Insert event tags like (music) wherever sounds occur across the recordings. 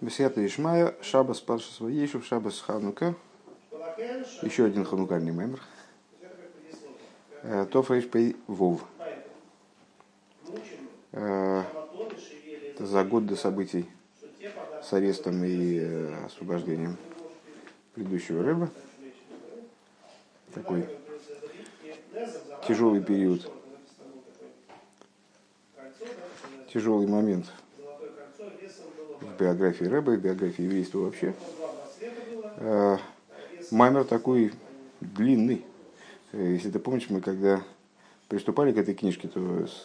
Бесията Ишмая, Шабас Парша Своейшев, Шабас Ханука. Еще один ханукальный мемр. Тофрейш Пей Вов. Это за год до событий с арестом и освобождением предыдущего рыба. Такой тяжелый период, тяжелый момент в биографии Рэба, в биографии еврейства вообще. Маймер такой длинный. Если ты помнишь, мы когда приступали к этой книжке, то с,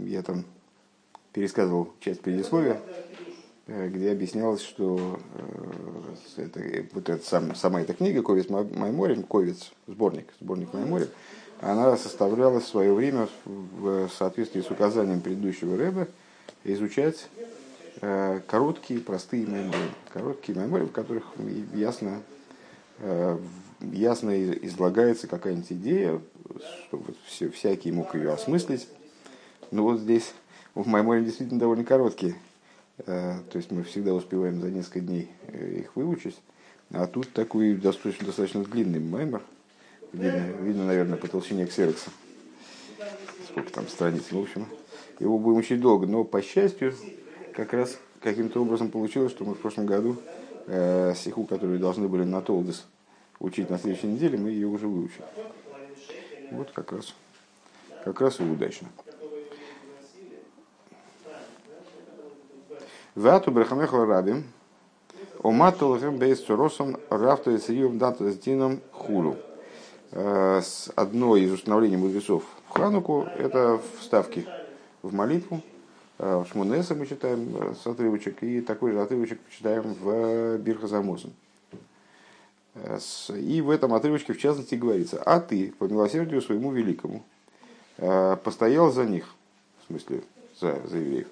я там пересказывал часть предисловия, где объяснялось, что это, вот эта сам, сама эта книга «Ковец Майморин», «Ковец», сборник, сборник Майморин, она составлялась в свое время в соответствии с указанием предыдущего Рэба изучать короткие, простые майморы. Короткие майморы, в которых ясно, ясно излагается какая-нибудь идея, чтобы все, всякий мог ее осмыслить. Но вот здесь (laughs) в майморе действительно довольно короткие. То есть мы всегда успеваем за несколько дней их выучить. А тут такой достаточно, достаточно длинный маймор. Видно, видно, наверное, по толщине ксерокса. Сколько там страниц, в общем. Его будем учить долго, но по счастью, как раз каким-то образом получилось, что мы в прошлом году э, стиху, которую должны были на Толдес учить на следующей неделе, мы ее уже выучили. Вот как раз, как раз и удачно. Вату брахамехла рабим, омату лхем бейс цуросом рафту и сириум дату с дином хулу. С одной из установлений мудрецов в Хануку это вставки в молитву, в Шмунеса мы читаем с отрывочек, и такой же отрывочек читаем в Бирхазамозен. И в этом отрывочке, в частности, говорится, а ты, по милосердию своему великому, постоял за них, в смысле, за, за евреев,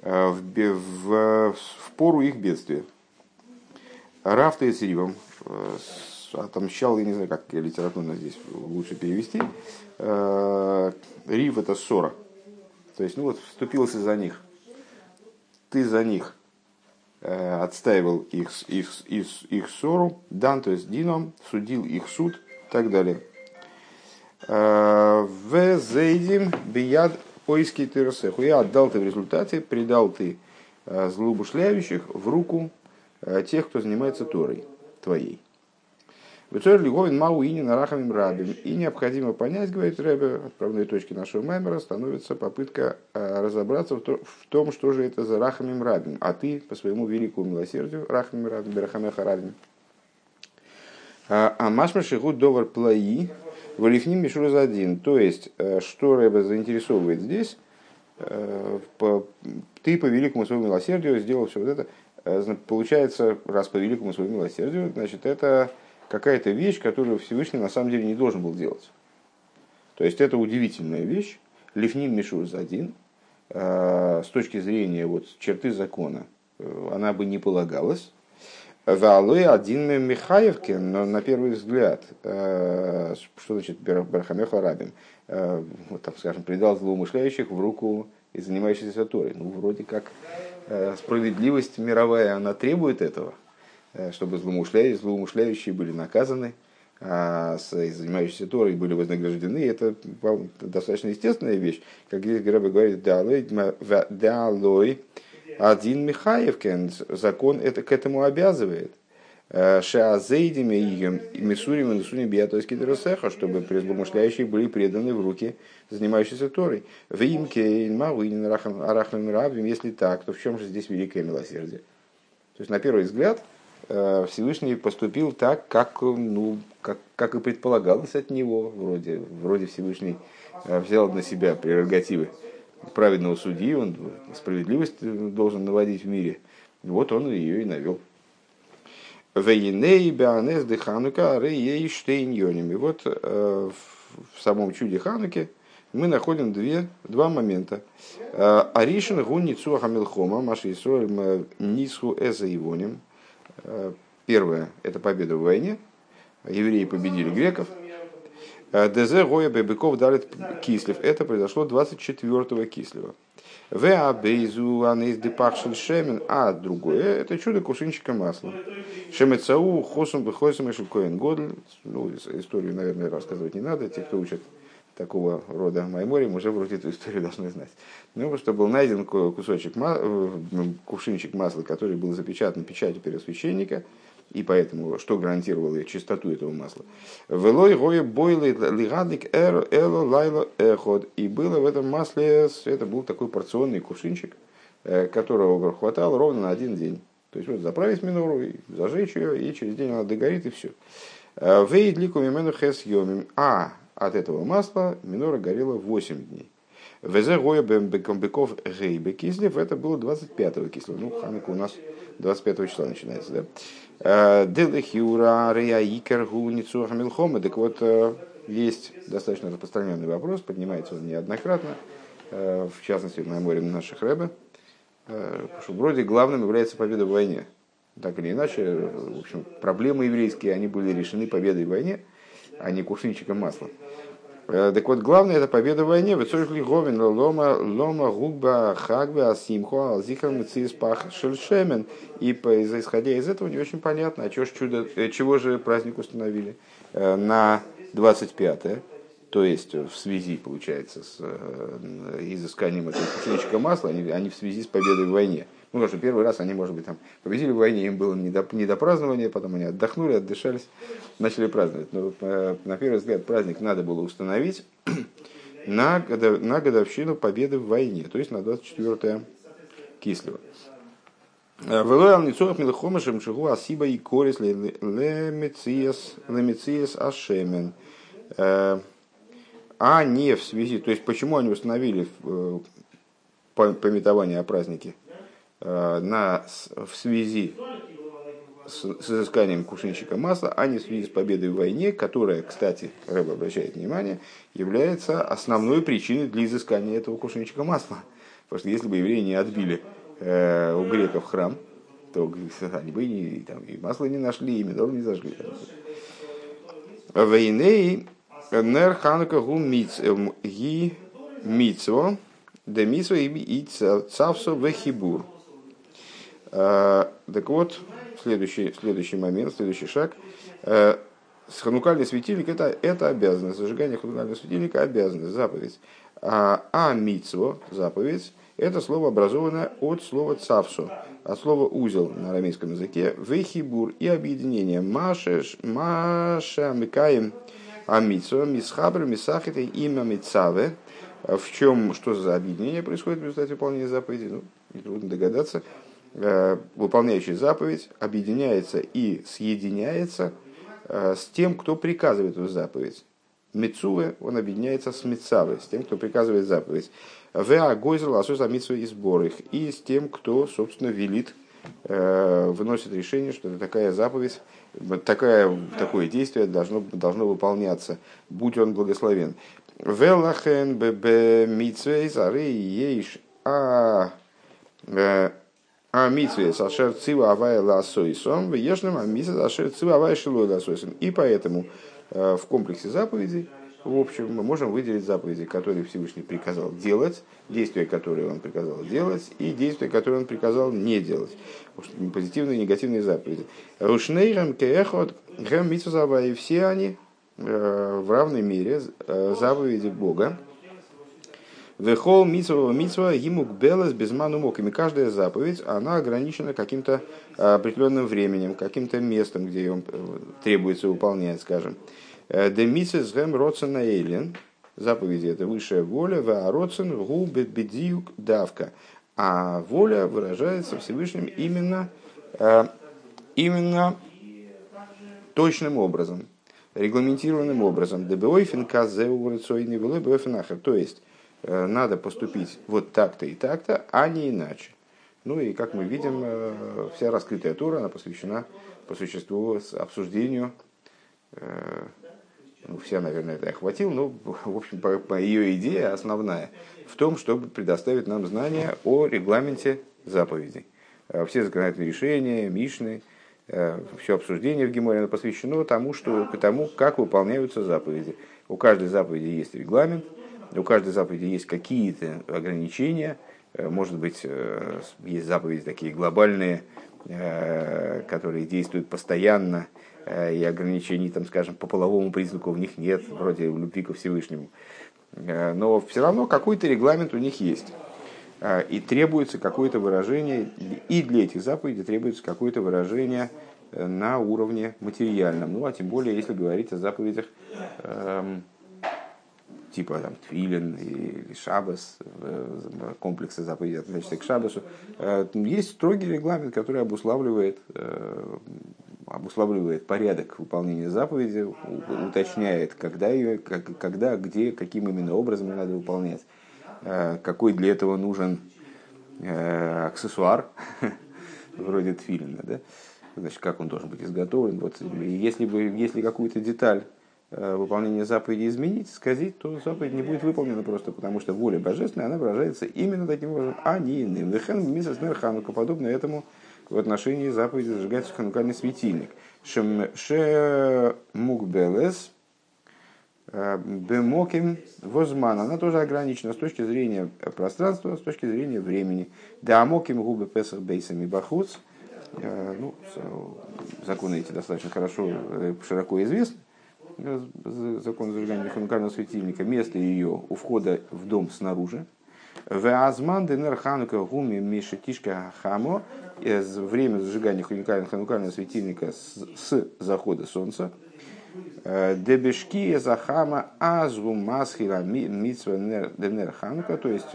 в, в, в пору их бедствия. Рафта и Сиривом отомщал, я не знаю, как литературно здесь лучше перевести. Рив это ссора. То есть, ну вот, вступился за них. Ты за них э, отстаивал их, их, их, их ссору, дан, то есть дином, судил их суд и так далее. В зейдим бияд поиски тырсеху. И отдал ты в результате, предал ты злоумышляющих в руку тех, кто занимается Торой твоей. Вецор Лиговин Мауини Нарахамим Рабим. И необходимо понять, говорит Рэбе, отправной точки нашего маймера становится попытка разобраться в том, что же это за Рахамим Рабим. А ты по своему великому милосердию Рахамим Рабим, Берахамеха Рабим. А Машма Шигут Довар Плаи, Валифним Мишур один. То есть, что Рэбе заинтересовывает здесь, ты по великому своему милосердию сделал все вот это. Получается, раз по великому своему милосердию, значит, это какая-то вещь, которую Всевышний на самом деле не должен был делать. То есть это удивительная вещь. Лифним Мишуз один, с точки зрения вот, черты закона, э, она бы не полагалась. Валой один Михаевкин, но на первый взгляд, э, что значит Бархамеха Рабин, э, вот, там, скажем, предал злоумышляющих в руку и занимающихся Торой. Ну, вроде как справедливость мировая, она требует этого. Э, чтобы злоумышляющие, злоумышляющие были наказаны, а занимающиеся Торой были вознаграждены. Это достаточно естественная вещь. Как здесь Грэбе говорит, «Далой один Михаевкен». Закон это к этому обязывает. Э, Шаазейдими и Мисурим и Нусуним Биатойский Деросеха, чтобы злоумышляющие были преданы в руки занимающиеся Торой. В имке Мауин Арахнам Равим, если так, то в чем же здесь великое милосердие? То есть, на первый взгляд, Всевышний поступил так, как, ну, как, как и предполагалось от него. Вроде, вроде Всевышний э, взял на себя прерогативы праведного судьи, он справедливость должен наводить в мире. Вот он ее и навел. Вейней Беанес де Ханука. И вот э, в самом чуде Хануки мы находим две, два момента. Аришин гун ницуа хамилхома, маши Исроэль нисху эза ивоним. Э, первое – это победа в войне. Евреи победили греков. Э, ДЗ Гоя Бебеков Далит Кислев. Это произошло 24-го Кислева. Веабейзу анейс депахшель шемен, а другое это чудо кувшинчика масла. Шемецау хосум бехосум и шукоин годль. Ну, историю, наверное, рассказывать не надо. Те, кто учат такого рода майморим, уже вроде эту историю (laughs) должны знать. Ну, что был найден кусочек, кувшинчик масла, который был запечатан печатью первосвященника, и поэтому что гарантировало чистоту этого масла? Велой гое бойлы эход. И было в этом масле, это был такой порционный кувшинчик, э, которого хватало ровно на один день. То есть вот заправить минору, зажечь ее, и через день она догорит, и все. Э, Вейд лику мимену хес йомим. А от этого масла минора горела 8 дней. Везе гоя бекомбеков гейбе кислев, это было 25 кислого. Ну, ханука у нас 25 числа начинается, да? Э, Делехюра, Реаикер, Гуницу, Хамилхома. Так вот, э, есть достаточно распространенный вопрос, поднимается он неоднократно, э, в частности, на море наших рэбе, что вроде главным является победа в войне. Так или иначе, в общем, проблемы еврейские, они были решены победой в войне, а не кувшинчиком масла. Э, так вот, главное это победа в войне. Вецорих говен лома лома губа хагбе асимхо алзихам пах шельшемен. И исходя из этого не очень понятно, а чего, чудо, э, чего же праздник установили э, на 25 то есть в связи, получается, с изысканием этого кусочка масла, они, они в связи с победой в войне. Ну, потому что первый раз они, может быть, там победили в войне, им было не до, не до празднования, потом они отдохнули, отдышались, начали праздновать. Но э, на первый взгляд праздник надо было установить (clears throat) на, на годовщину победы в войне, то есть на 24 кислого. Э, Велоял Ницорах Милхомашем Шигу Асиба и Корис Лемециес Ашемен. Э, а не в связи, то есть почему они установили пометование о празднике Э, на, в связи с, с изысканием кувшинчика масла, а не в связи с победой в войне, которая, кстати, Рэб обращает внимание, является основной причиной для изыскания этого кувшинчика масла. Потому что если бы евреи не отбили э, у греков храм, то они бы и, там, и масло не нашли, и медор не зажгли. Войней нер ханука гу мицво, де мицво и цавсо вехибур. Э, так вот, следующий, следующий момент, следующий шаг. Э, ханукальный светильник это, это обязанность. Зажигание ханукального светильника обязанность, заповедь. А, а заповедь, это слово образовано от слова цавсу, от слова узел на арамейском языке, вейхибур и объединение. Машеш, маша микаем амицо, мисхабр, мисахит имя мицаве. В чем, что за объединение происходит в результате выполнения заповеди? Ну, нетрудно догадаться. Э, выполняющий заповедь объединяется и съединяется э, с тем, кто приказывает эту заповедь. Мецуве, он объединяется с Мецавой, с тем, кто приказывает заповедь. Веа Гойзел Асуса Митсу и сбор их. И с тем, кто, собственно, велит, э, выносит решение, что это такая заповедь, такая, такое действие должно, должно выполняться, будь он благословен. Велахен бебе митсвей зары ейш а а митве сашер цива авая ласойсом, вешнем а митве сашер цива авая шилой ласойсом. И поэтому э, в комплексе заповедей, в общем, мы можем выделить заповеди, которые Всевышний приказал делать, действия, которые он приказал делать, и действия, которые он приказал не делать. Позитивные и негативные заповеди. Рушнейрам кеэхот гэм митве и все они э, в равной мере э, заповеди Бога, Вехол митсва митсва ему белес без манумоками. Каждая заповедь, она ограничена каким-то а, определенным временем, каким-то местом, где ее э, требуется выполнять, скажем. Э, де митсес гэм роцен эйлен. Заповеди это высшая воля, ва роцен гу бедиюк давка. А воля выражается Всевышним именно, э, именно точным образом, регламентированным образом. То есть, надо поступить вот так-то и так-то, а не иначе. Ну и, как мы видим, э, вся раскрытая тура, она посвящена по существу обсуждению, э, ну, вся, наверное, это охватил, но, в общем, по, по ее идея основная в том, чтобы предоставить нам знания о регламенте заповедей. Все законодательные решения, Мишны, все обсуждение в Геморе посвящено тому, что, тому, как выполняются заповеди. У каждой заповеди есть регламент – у каждой заповеди есть какие-то ограничения, может быть, есть заповеди такие глобальные, которые действуют постоянно, и ограничений, там, скажем, по половому признаку в них нет, вроде любви ко Всевышнему. Но все равно какой-то регламент у них есть. И требуется какое-то выражение, и для этих заповедей требуется какое-то выражение на уровне материальном. Ну, а тем более, если говорить о заповедях эм, типа там, Твилин или Шабас, э, комплексы заповедей, относящиеся к Шабасу, э, есть строгий регламент, который обуславливает, э, обуславливает порядок выполнения заповеди, уточняет, когда ее, когда, где, каким именно образом ее надо выполнять, какой для этого нужен аксессуар, (laughs) вроде Твилина, да? значит, как он должен быть изготовлен. Вот, если, бы, если какую-то деталь выполнение заповеди изменить, сказать, то заповедь не будет выполнена просто потому, что воля божественная, она выражается именно таким образом, а не иным. Вехен мисас нерханука, подобно этому в отношении заповеди зажигать ханукальный светильник. Ше мукбелес э, бемоким возман. Она тоже ограничена с точки зрения пространства, с точки зрения времени. Да амоким губы песах бейсами бахуц. Э, ну, законы эти достаточно хорошо, широко известны закон зажигания ханукального светильника, место ее у входа в дом снаружи. В Азман Денер Ханука Гуми Мишетишка Хамо время зажигания ханукального светильника с, с захода солнца. Дебешки Захама Азгу Масхила Митсва Денер Ханука, то есть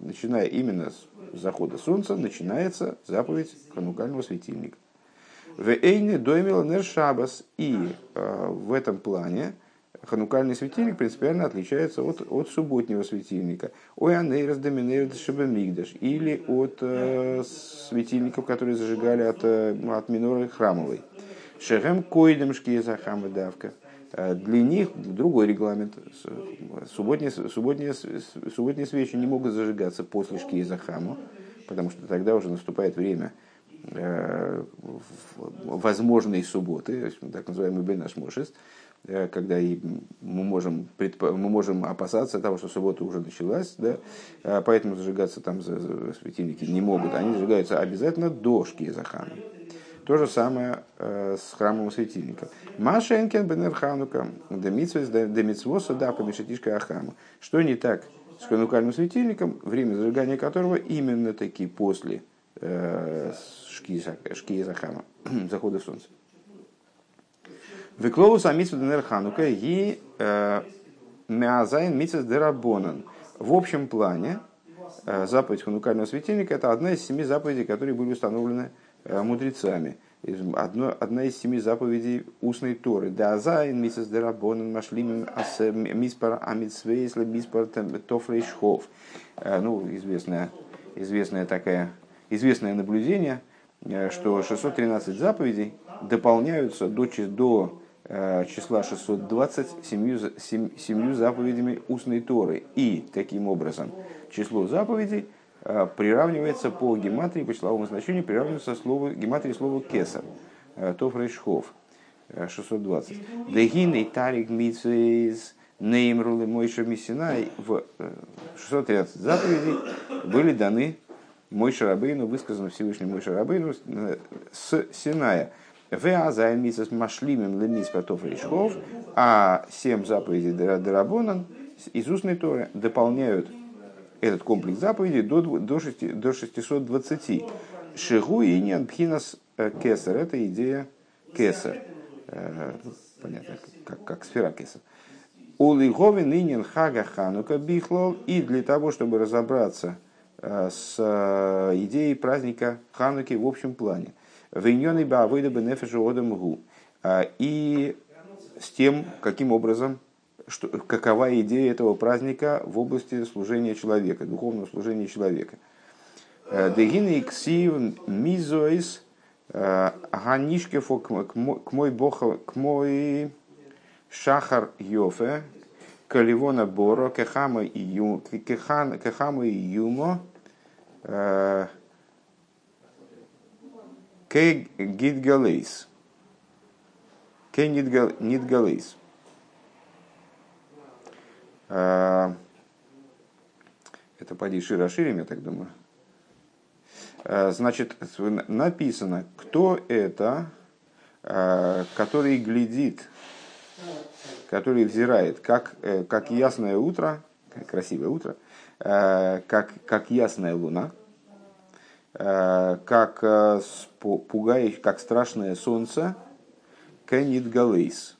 начиная именно с захода солнца, начинается заповедь ханукального светильника. В Эйне доймил нершабас. И э, в этом плане ханукальный светильник принципиально отличается от, от субботнего светильника. Ой, анейрос доминейрос шабамигдаш. Или от э, светильников, которые зажигали от, э, от миноры храмовой. Шехем койдем шкиезахама давка. Э, для них другой регламент. Субботние, субботние, субботние свечи не могут зажигаться после шкиезахама, потому что тогда уже наступает время возможной субботы, так называемый Бенаш Мошес, э, когда и мы, можем, мы можем опасаться того, что суббота уже началась, да, э, поэтому зажигаться там светильники не могут. Они зажигаются обязательно до Шкизахана. То же самое э, с храмовым светильником. Машенкен бенер ханука, демитсвоса да помешатишка ахама. Что не так с ханукальным светильником, время зажигания которого именно таки после э, шки Захама, (clears throat) захода солнца. Веклоус амитсу денер ханука и э, меазайн митсас дерабонан. В общем плане э, заповедь ханукального светильника это одна из семи заповедей, которые были установлены э, мудрецами. Одно, одна из семи заповедей устной Торы. דז' מצוות דרבנן משלימים מספר המצוות למספר תר״ך. Ну, известная, известная такая, известное наблюдение – Э, что 613 заповедей дополняются до, до э, числа 620 семью, семью заповедями устной Торы. И таким образом число заповедей э, приравнивается по гематрии, по числовому значению, приравнивается слову, гематрии слова кесар, тоф рейшхов, 620. Дегин и тарик митсвейз неймрулы мойша миссинай в 613 заповедей были даны мой Шарабейну, высказано Всевышнему Мой Шарабейну с Синая. Веазайн мисас машлимим ленис потов речхов, а семь заповедей Дарабонан из устной Торы дополняют этот комплекс заповедей до, до, 6, до 620. Шигу и не пхинас э, кесар. Это идея кесар. Э, понятно, как, как сфера кесар. Улиговин нынен хага ханука бихлол. И для того, чтобы разобраться с э, идеей праздника Хануки в общем плане. Виньоны баавойда бенефеша одамгу. Э, и с тем, каким образом, что, какова идея этого праздника в области служения человека, духовного служения человека. Дегины ксив мизоис ганишкефо к мой бог, к мой шахар йофе, каливона боро, кехама и юмо, Кей гидгалейс. Кей Это поди шире расширим, я так думаю. Значит, написано, кто это, который глядит, который взирает, как, как ясное утро, красивое утро, как, как ясная луна, как пугающее, как страшное солнце, Кеннит Галейс.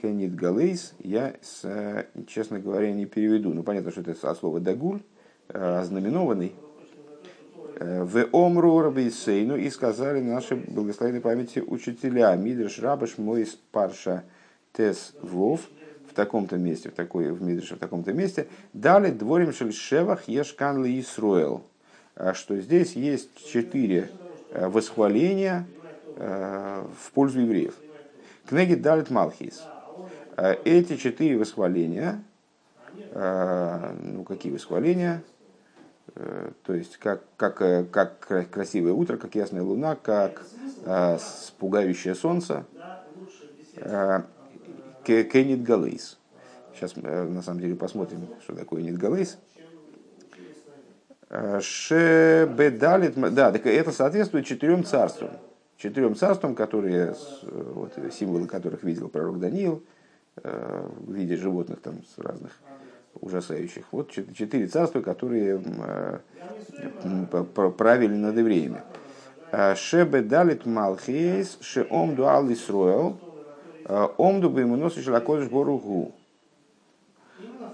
Кеннит Галейс я, честно говоря, не переведу. Ну, понятно, что это от слова дагуль, ознаменованный. В Омру Рабейсейну и сказали наши благословенной памяти учителя Мидрш Рабаш мой Парша Тес Вов в таком-то месте, в, такой, в Мидрше в таком-то месте, дали дворим шельшевах ешкан ли Исруэл, что здесь есть четыре восхваления в пользу евреев. Книги Далит Малхис. Э, эти четыре восхваления, э, ну какие восхваления, э, то есть как, как, как красивое утро, как ясная луна, как пугающее солнце, Кеннет Галейс. Сейчас на самом деле посмотрим, что такое Нит Галейс. Шебедалит, да, так это соответствует четырем царствам четырем царствам, которые, вот, символы которых видел пророк Даниил, э, в виде животных там с разных ужасающих. Вот четыре царства, которые э, правили над евреями. Э, Шебе далит малхейс, ше омду ал Исруэл, омду бы ему носишь лакодыш боругу.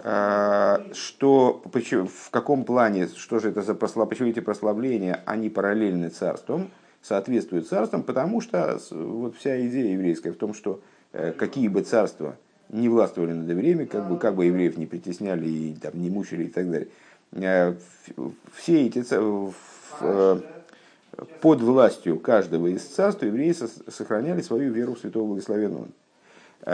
Что, в каком плане, что же это за прослав, почему эти прославления, они параллельны царствам? соответствует царствам, потому что вот вся идея еврейская в том, что э, какие бы царства не властвовали над евреями, как бы, как бы евреев не притесняли и там, не мучили и так далее, э, все эти э, под властью каждого из царств евреи сохраняли свою веру в святого благословенного.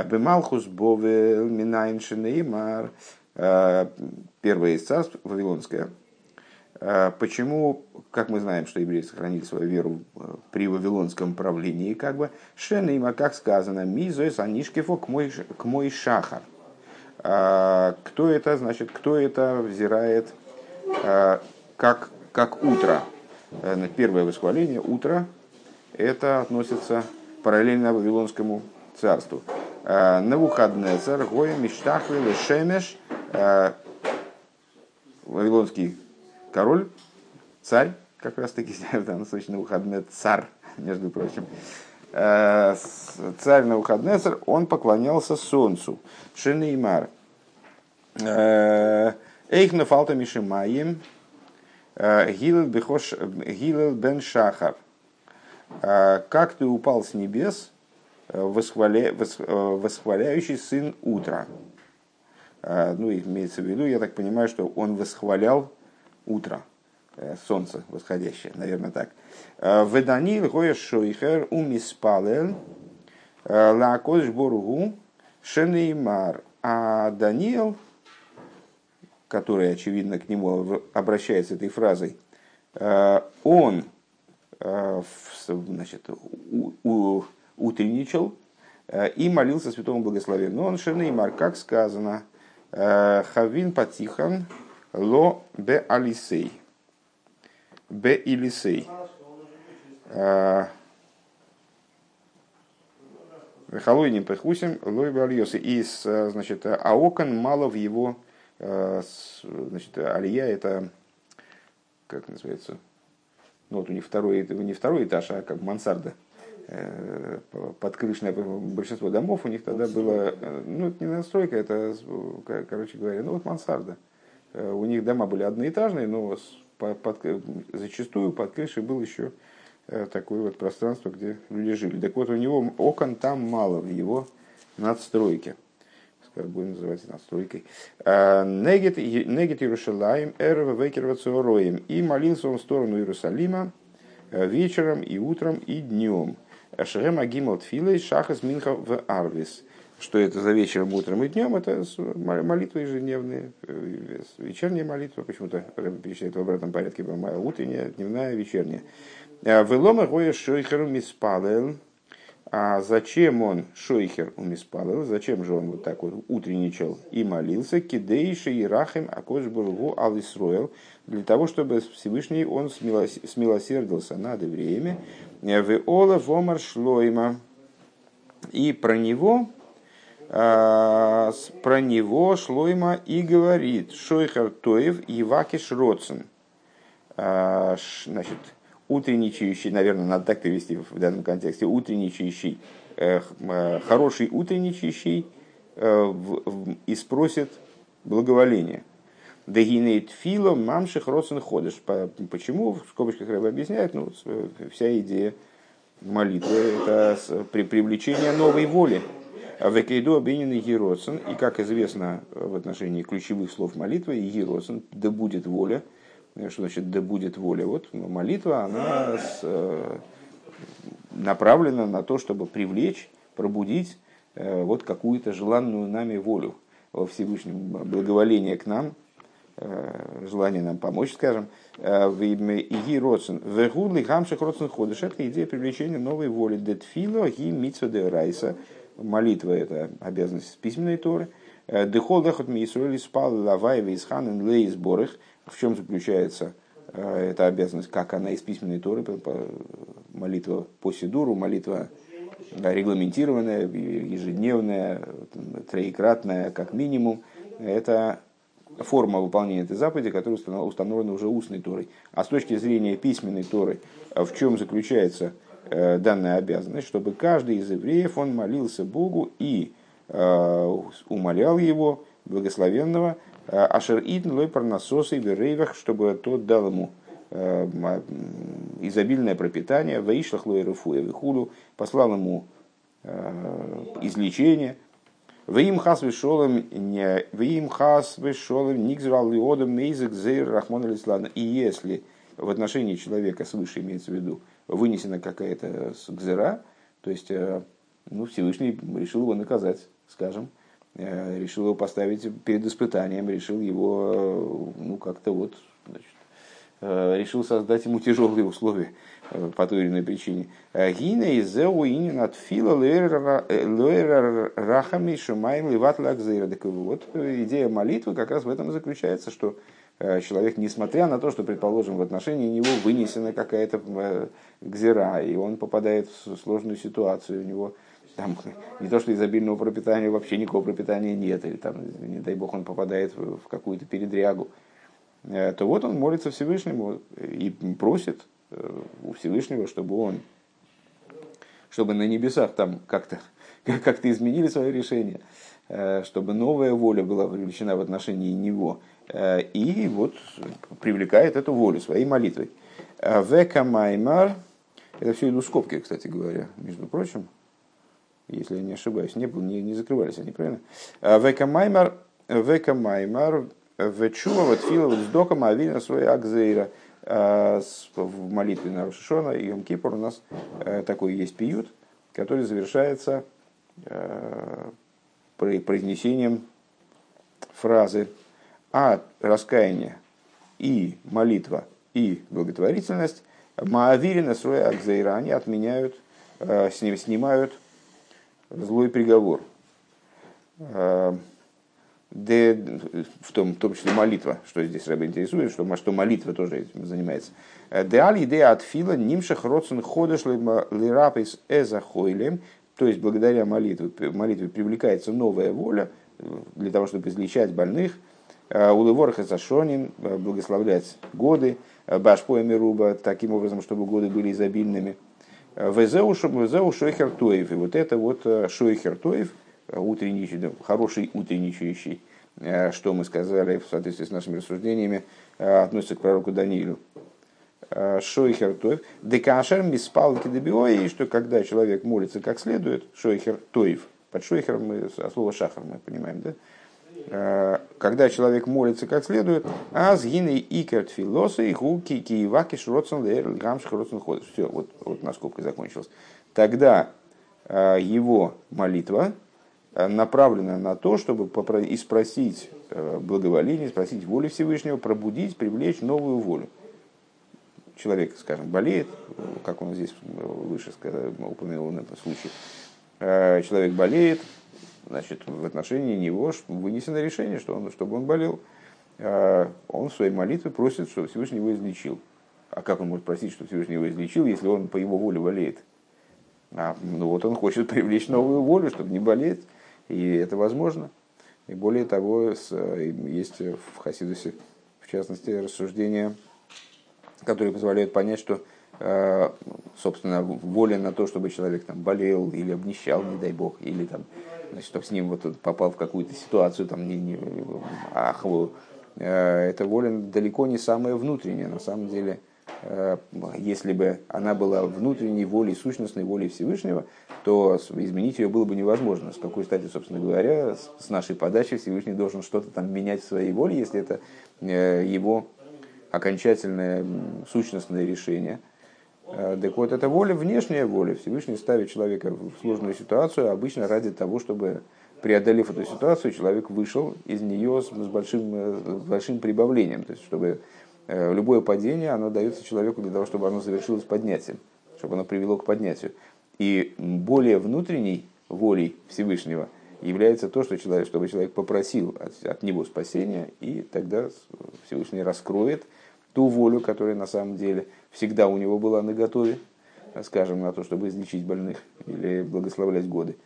Бемалхус бове минайн шенеймар первое из царств, Вавилонское, а, почему, как мы знаем, что евреи сохранили свою веру э, при вавилонском правлении, как бы, Шенейма, как сказано, Мизоис Анишкефо к мой, шахар. Кто это, значит, кто это взирает как, как утро? Э, первое восхваление, утро, это относится параллельно Вавилонскому царству. Навуходнецар, Гоя, Миштахвил, Шемеш, Вавилонский король, царь, как раз таки в данном случае на выходные царь, между прочим, э, царь на выходные, он поклонялся солнцу. Шенеймар. Э, Эйх нафалта мишимаем. Э, Гилел бен Шахар. Как ты упал с небес, восхваля... восхваляющий сын утра. Ну, имеется в виду, я так понимаю, что он восхвалял утро, э, солнце восходящее, наверное так. Э, Веданил гоя шойхер умиспалел э, лакодж боругу шенеймар. А Даниил, который, очевидно, к нему обращается этой фразой, он значит, утренничал и молился святому благословению. Он шенеймар, как сказано, Хавин Патихан Ло бе алисей. Бе илисей. Халойним пехусим лой бальосы. И, значит, а окон мало в его, значит, алия это, как называется, ну вот у них второй, не второй этаж, а как мансарда подкрышное большинство домов у них тогда было, ну, это не настройка, это, короче говоря, ну вот мансарда. Э, у них дома были одноэтажные, но под, зачастую под крышей было еще э, такое вот пространство, где люди жили. Так вот, у него окон там мало в его надстройке. Будем называть надстройкой. Э, Негет Иерушалаем, Эрва Векервацуроем. И молился он в сторону Иерусалима вечером и утром и днем. Шерем Агимал Тфилей Шахас Минха в Арвис что это за вечером, утром и днем, это молитвы ежедневные, э, вечерняя молитва, почему-то перечисляет в обратном порядке, утренняя, дневная, вечерняя. Велома гоя шойхеру миспалел, А зачем он шойхер умиспалил? Зачем же он вот так вот утренничал и молился? Кидейши и рахим акош бургу алисроил. Для того, чтобы Всевышний он смилосердился над евреями. В ола вомар шлойма. И про него а, про него Шлойма и говорит Шойхар Тоев и Вакиш Роцен. А, значит, утренничающий, наверное, надо так перевести в данном контексте, утренничающий, э, э, хороший утренничающий э, и спросит благоволение. Дагинейт фило мамших родствен ходишь. Почему? В скобочках Рэба объясняет, ну, вся идея молитвы – это при привлечение новой воли. Векейду обвинен Егироцин, и, как известно в отношении ключевых слов молитвы, Егироцин, да будет воля – что значит да будет воля? Вот молитва, она с, э, направлена на то, чтобы привлечь, пробудить э, вот какую-то желанную нами волю во Всевышнем, благоволение к нам, э, желание нам помочь, скажем, в имя Иги Родсен. Вегудли хамших Родсен ходишь. Это идея привлечения новой воли. Детфило ги митсва де райса. Молитва – это обязанность письменной торы. Дехол дехот ми Исруэли спал лаваева из ханен лей сборых – в чем заключается э, эта обязанность, как она из письменной торы, молитва по Сидуру, молитва регламентированная, ежедневная, троекратная, как минимум. Это форма выполнения этой заповеди, которая установлена уже устной Торой. А с точки зрения письменной Торы, в чем заключается э, данная обязанность, чтобы каждый из евреев, он молился Богу и э, умолял его, благословенного, Ашер Идн лой парнасосы в чтобы тот дал ему э, изобильное пропитание, ваишлах лой рефуя вихулю, послал ему э, излечение, Вим хас вишолем, вим хас вишолем, никзрал лиодом, мейзек зейр рахмон алислана. И если в отношении человека свыше имеется в виду вынесена какая-то гзера, то есть э, ну, Всевышний решил его наказать, скажем, Э, решил его поставить перед испытанием, решил его, э, ну, как-то вот, значит, э, решил создать ему тяжелые условия по той или иной причине. Гина и зеу инин от фила луэра рахами шумаем ливат лакзейра. Так вот, идея молитвы как раз в этом заключается, что человек, несмотря на то, что, предположим, в отношении него вынесена какая-то гзера, и он попадает в сложную ситуацию, у него там не то, что изобильного пропитания, вообще никакого пропитания нет, или там, не дай бог, он попадает в, какую-то передрягу, э, то вот он молится Всевышнему и просит э, у Всевышнего, чтобы он, чтобы на небесах там как-то (laughs) как изменили свое решение, э, чтобы новая воля была привлечена в отношении него. И вот привлекает эту волю своей молитвой. Века Маймар, это все иду скобки, кстати говоря, между прочим, если я не ошибаюсь, не, был, не, не закрывались они, правильно? А, века Маймар, Века Маймар, Вечува, вот Фила, вот Сдока, Мавина, свой Акзейра. А, в молитве на Рошишона и Йом Кипур у нас э, такой есть пиют, который завершается э, произнесением фразы а раскаяние и молитва и благотворительность Маавирина Сроя Акзейра, они отменяют, э, снимают злой приговор. А, в том, в том числе молитва, что здесь Рэбе интересует, что, что молитва тоже этим занимается. Деаль идея от фила нимшах родсен ходыш лирапис эзахойлем, то есть благодаря молитве, молитве привлекается новая воля для того, чтобы излечать больных, а, улыворха зашоним, благословлять годы, башпоями руба, таким образом, чтобы годы были изобильными – Везеу шойхер тоев. И вот это вот э, шойхер э, утренничий, хороший утренничающий, э, что мы сказали в соответствии с нашими рассуждениями, относится к пророку Даниилу. Шойхер тоев. Декашер миспал кедебиои, что когда человек молится как следует, шойхер тоев. Под шойхером мы, от слова шахар мы понимаем, да? Э, когда человек молится как следует, а с гиной икерт филоса и гуки киеваки шроцен лер гамших родсен ходит. Все, вот, вот на скобкой закончилось. Тогда э, его молитва э, направлена на то, чтобы и спросить благоволение, спросить волю Всевышнего, пробудить, привлечь новую волю. человек, скажем, болеет, как он здесь выше сказал, упомянул на этом случае, человек болеет, значит, в отношении него вынесено решение, что он, чтобы он болел. Э, он в своей молитве просит, чтобы Всевышний его излечил. А как он может просить, чтобы Всевышний его излечил, если он по его воле болеет? А, ну вот он хочет (laughs) привлечь новую волю, чтобы не болеть, и это возможно. И более того, есть в Хасидусе, в частности, рассуждения, которые позволяют понять, что э, собственно, воля на то, чтобы человек там болел или обнищал, не дай бог, или там, значит, чтобы с ним вот попал в какую-то ситуацию, там, не, не, ах, э, эта воля далеко не самая внутренняя, на самом деле, Э, если бы она была внутренней волей, сущностной волей Всевышнего, то изменить ее было бы невозможно. С какой стати, собственно говоря, с нашей подачи Всевышний должен что-то там менять в своей воле, если это э, его окончательное сущностное решение. Э, так вот, это воля, внешняя воля. Всевышний ставит человека в сложную ситуацию, обычно ради того, чтобы, преодолев эту ситуацию, человек вышел из нее с большим, с большим прибавлением. То есть, чтобы Э, любое падение, оно дается человеку для того, чтобы оно завершилось поднятием, чтобы оно привело к поднятию. И более внутренней волей Всевышнего является то, что человек, чтобы человек попросил от, от него спасения, и тогда Всевышний раскроет ту волю, которая на самом деле всегда у него была наготове, скажем, на то, чтобы излечить больных или благословлять годы.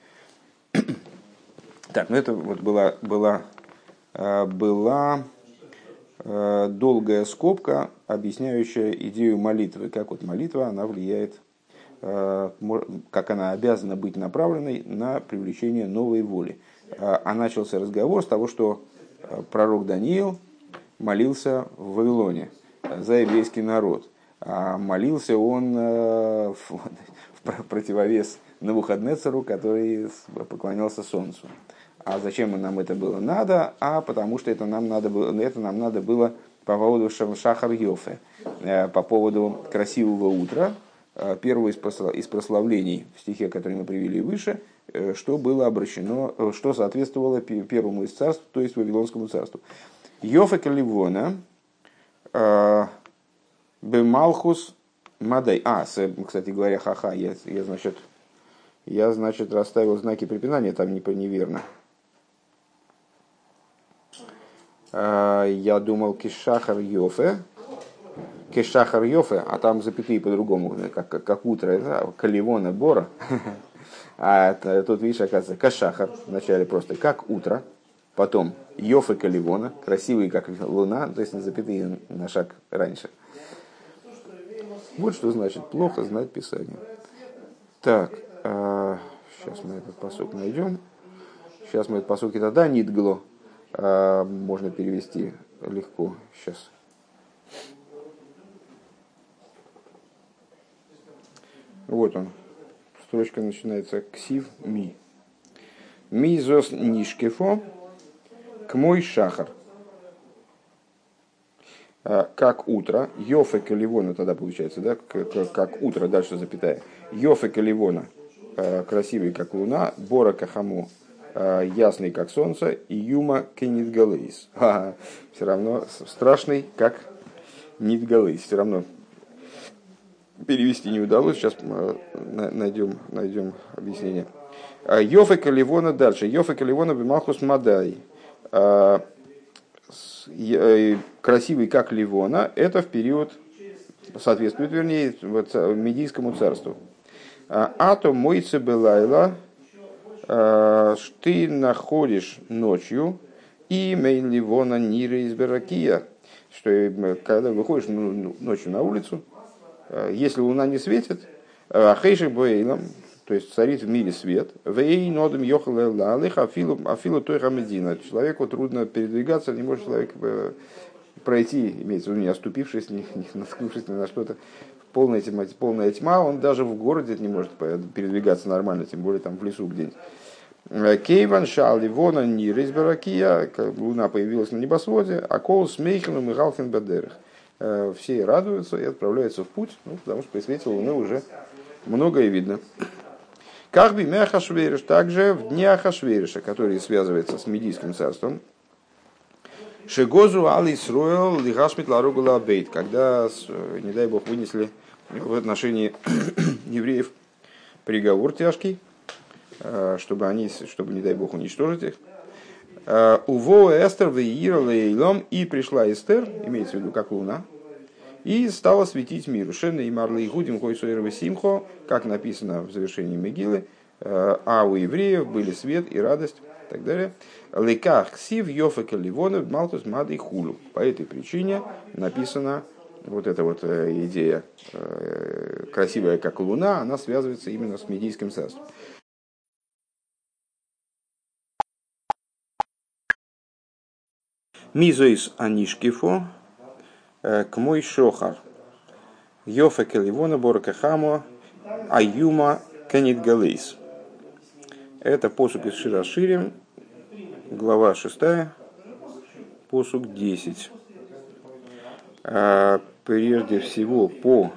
Так, ну это вот была, была, э, была Э, долгая скобка, объясняющая идею молитвы, как вот молитва, она влияет, э, как она обязана быть направленной на привлечение новой воли. А начался разговор с того, что пророк Даниил молился в Вавилоне за еврейский народ. А молился он (laughs) в противовес Навуходнецеру, который поклонялся солнцу. А зачем нам это было надо? А потому что это нам надо было, это нам надо было по поводу Шахар Йофе, э, по поводу красивого утра, э, первого из прославлений в стихе, который мы привели выше, э, что было обращено, что соответствовало первому из царств, то есть Вавилонскому царству. Йофе Каливона, Бемалхус Мадай. А, кстати говоря, ха-ха, я, я, значит, я, значит, расставил знаки препинания, там не, неверно. А, я думал Кишахар Йофе, Кишахар Йофе, а там запятые по-другому, как, как утро, (laughs) это Каливона Бора. А тут, видишь, оказывается, Кашахар, вначале просто как утро, потом Йофе Каливона, красивый как луна, то есть запятые на шаг раньше. Вот что значит плохо знать Писание. Так, а, сейчас мы этот посок найдем. Сейчас мы этот посок это да, Нидгло, а, можно перевести легко сейчас. Вот он. Строчка начинается ксив ми. Ми зос нишкефо к мой шахар. А, как утро, Йофе Каливона тогда получается, да, как, как утро, дальше запятая. Йофе Каливона, а, красивый как луна, Бора Кахаму, Э, ясный, как солнце, и юма кенитгалейс. Все равно страшный, как нитгалейс. Все равно перевести не удалось. Сейчас найдем, найдем объяснение. А, Йофа Каливона дальше. Йофа Каливона бимахус мадай. А, э, красивый, как Ливона, это в период, соответствует, вернее, Медийскому царству. А, Ато мойце белайла Э, ты находишь ночью и Ливона Нира из Беракия, что э, когда выходишь ночью на улицу, э, если луна не светит, Хейших Боэйлом, то есть царит в мире свет, Вей нодом Афилу Афилу той Хамедина. Человеку трудно передвигаться, не может человек пройти, имеется в виду, не оступившись, не, не наткнувшись на что-то, полная тьма, полная тьма, он даже в городе не может передвигаться нормально, тем более там в лесу где-нибудь. Кейван Шали Вона Нирис Баракия, луна появилась на небосводе, а Кол Смейхеном и Галхен Бадерах. Э, все радуются и отправляются в путь, ну, потому что при свете луны уже многое видно. Как бы Мяхашвериш, также в дне Ахашвериша, который связывается с Медийским царством, Шегозу али сроил лигашмит ларугула бейт, когда, не дай бог, вынесли в отношении (coughs) евреев приговор тяжкий, чтобы они, чтобы, не дай бог, уничтожить их. Уво Эстер Веир Лейлом и пришла Эстер, имеется в виду как луна, и стала светить миру. Шенна и Марли Гудим Хойсуэрве Симхо, как написано в завершении Мегилы, а у евреев были свет и радость и так далее. Леках сив йофека ливона малтус мады хулу. По этой причине написана вот эта вот э, идея э, красивая как луна, она связывается именно с медийским царством. Мизоис анишкифо э, к мой шохар. Йофа келивона боракахамо аюма кенит галейс. Это посук из Широширим, глава 6, посук 10. А, прежде всего по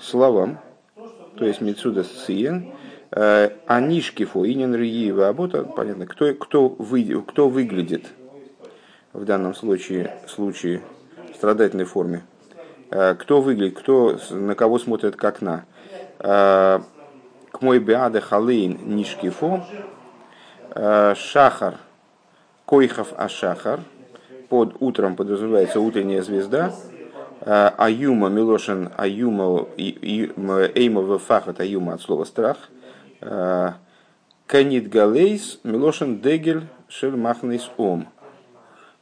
словам, то есть Мецуда Сиен, а, Анишкифу, Инин Риева Абота, понятно, кто, кто, вы, кто выглядит в данном случае, случае страдательной форме, а, кто выглядит, кто, на кого смотрит как на к мой беада халейн нишкифо, э, шахар, койхов ашахар, под утром подразумевается утренняя звезда, э, аюма милошин аюма эйма фахат аюма от слова страх, э, канит галейс милошин дегель шель махнейс ом.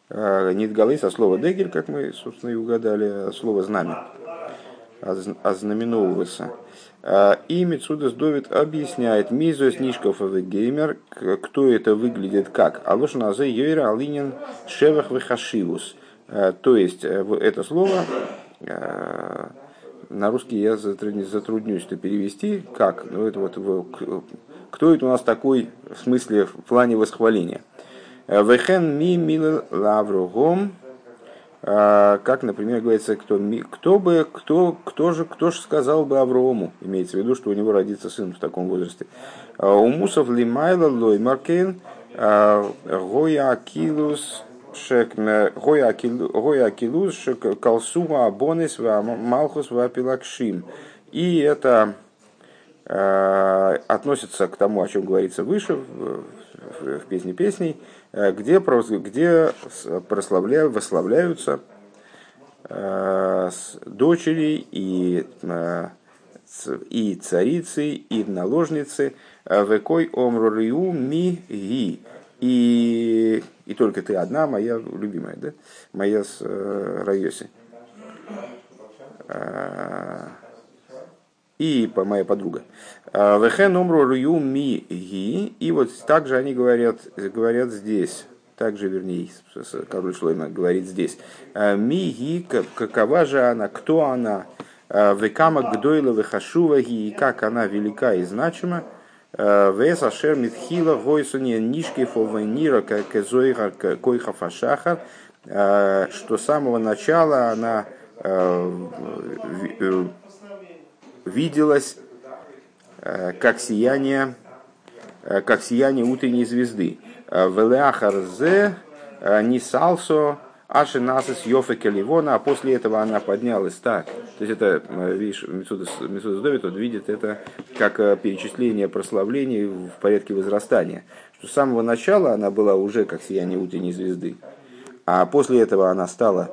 Нит галейс, а слово дегель, как мы, собственно, и угадали, слово знамя, ознаменовываться. А, и Мецудас Довид объясняет, Мизос Нишков Геймер, кто это выглядит как. Алош Назе Йойра Алинин Шевах Вехашивус. А, то есть, э, это слово э, на русский я затруднюсь это перевести. Как? Ну, это вот, кто это у нас такой в смысле в плане восхваления? Вехен ми мил лавругом а, как, например, говорится, кто, кто бы, кто, кто же, кто же сказал бы Аврому, имеется в виду, что у него родится сын в таком возрасте. А, у Мусов Лимайла Лой Маркейн а, Гоя Акилус Гоя Акилус Калсума Абонис Малхус Вапилакшим. И это относится к тому, о чем говорится выше в, песне песней, Э, где, где прославляют, восславляются э, дочери и, э, и царицы, и наложницы, векой омруриу ми ги. И, и только ты одна, моя любимая, да? моя с Райоси и моя подруга. А, Вехен умру рую ми ги. И вот также они говорят, говорят здесь. Также, вернее, король Шлойма говорит здесь. «А, ми ги, какова же она, кто она? «А, Векама гдойла вехашува ги, и как она велика и значима. Вес ашер митхила гойсуния нишки фовенира кезойгар койха фашахар. Что с самого начала она виделось э, как сияние, э, как сияние утренней звезды. Э, Велеахарзе Нисалсо Аши Насис Йофе Каливона, а после этого она поднялась так. То есть это, видишь, Мецудас Довид вот видит это как перечисление прославлений в порядке возрастания. Что с самого начала она была уже как сияние утренней звезды, а после этого она стала,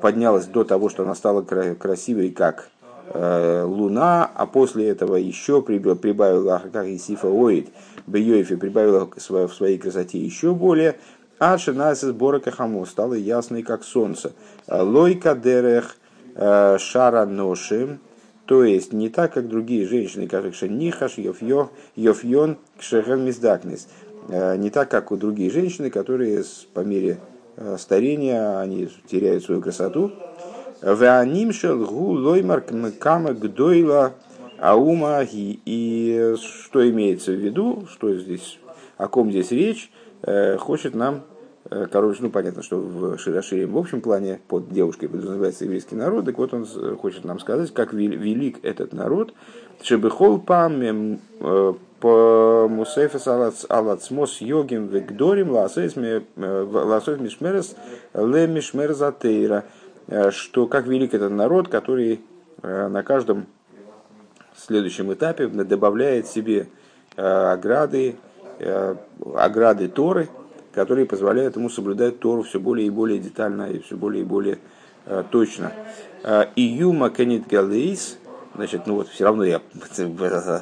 поднялась до того, что она стала красивой как луна, а после этого еще прибавила как Исифа Оид, Бейоифе прибавила в своей красоте еще более, а Шинас сбора Кахамо стала ясной, как солнце. Лойка дерех э, шара ноши, то есть не так, как другие женщины, как Шенихаш, Йофьон, Кшехен Миздакнис. Э, не так, как у другие женщины, которые по мере старения они теряют свою красоту, Веанимшел гу лоймар кама гдойла аума И что имеется в виду, что здесь, о ком здесь речь, э, хочет нам, э, короче, ну понятно, что в Широшире в общем плане под девушкой подразумевается еврейский народ, так вот он хочет нам сказать, как велик этот народ, Шебехол пам по мусейфес алацмос йогим вегдорим ласойс мишмерес ле мишмерзатейра, что как велик этот народ, который на каждом следующем этапе добавляет себе ограды, ограды Торы, которые позволяют ему соблюдать Тору все более и более детально и все более и более точно. Июма кенит галейс, значит, ну вот все равно я (laughs)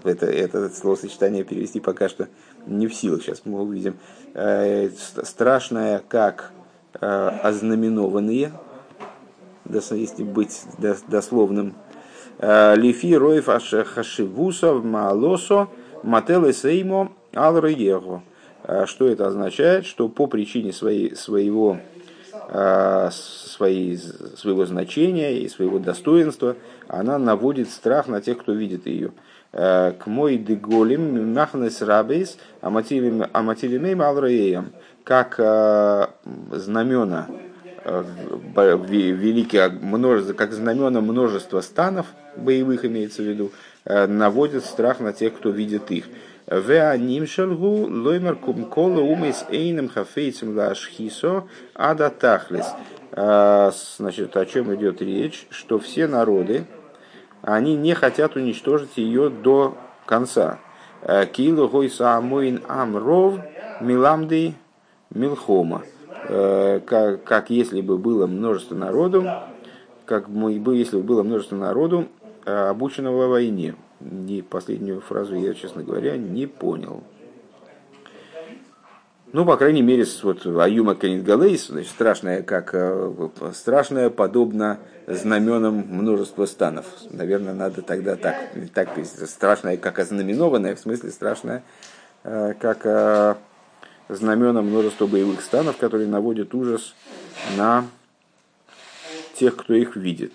это, это словосочетание перевести пока что не в силах. Сейчас мы увидим. Страшное, как ознаменованные, если быть дословным, Лифи Роев Хашивусов Маалосо Мателы Сеймо Алрыего. Что это означает? Что по причине своей, своего, своей, своего значения и своего достоинства она наводит страх на тех, кто видит ее. К мой деголим махнес рабейс аматилимейм алраеям. Как знамена великие множество, как знамена множества станов, боевых имеется в виду, наводят страх на тех, кто видит их. Веанимшалгу лоймер кумкола умейс эйном лашхисо ада тахлис. Значит, о чем идет речь? Что все народы, они не хотят уничтожить ее до конца. Килу гойса амоин амров миламды милхома. Как, как если бы было множество народу, как бы если бы было множество народу, обученного войне. Не последнюю фразу я, честно говоря, не понял. Ну, по крайней мере, вот Аюма Канитгалейс, значит, страшная, как, страшная, подобно знаменам множества станов. Наверное, надо тогда так, так страшная, как ознаменованная, в смысле страшная, как знамена множества боевых станов, которые наводят ужас на тех, кто их видит.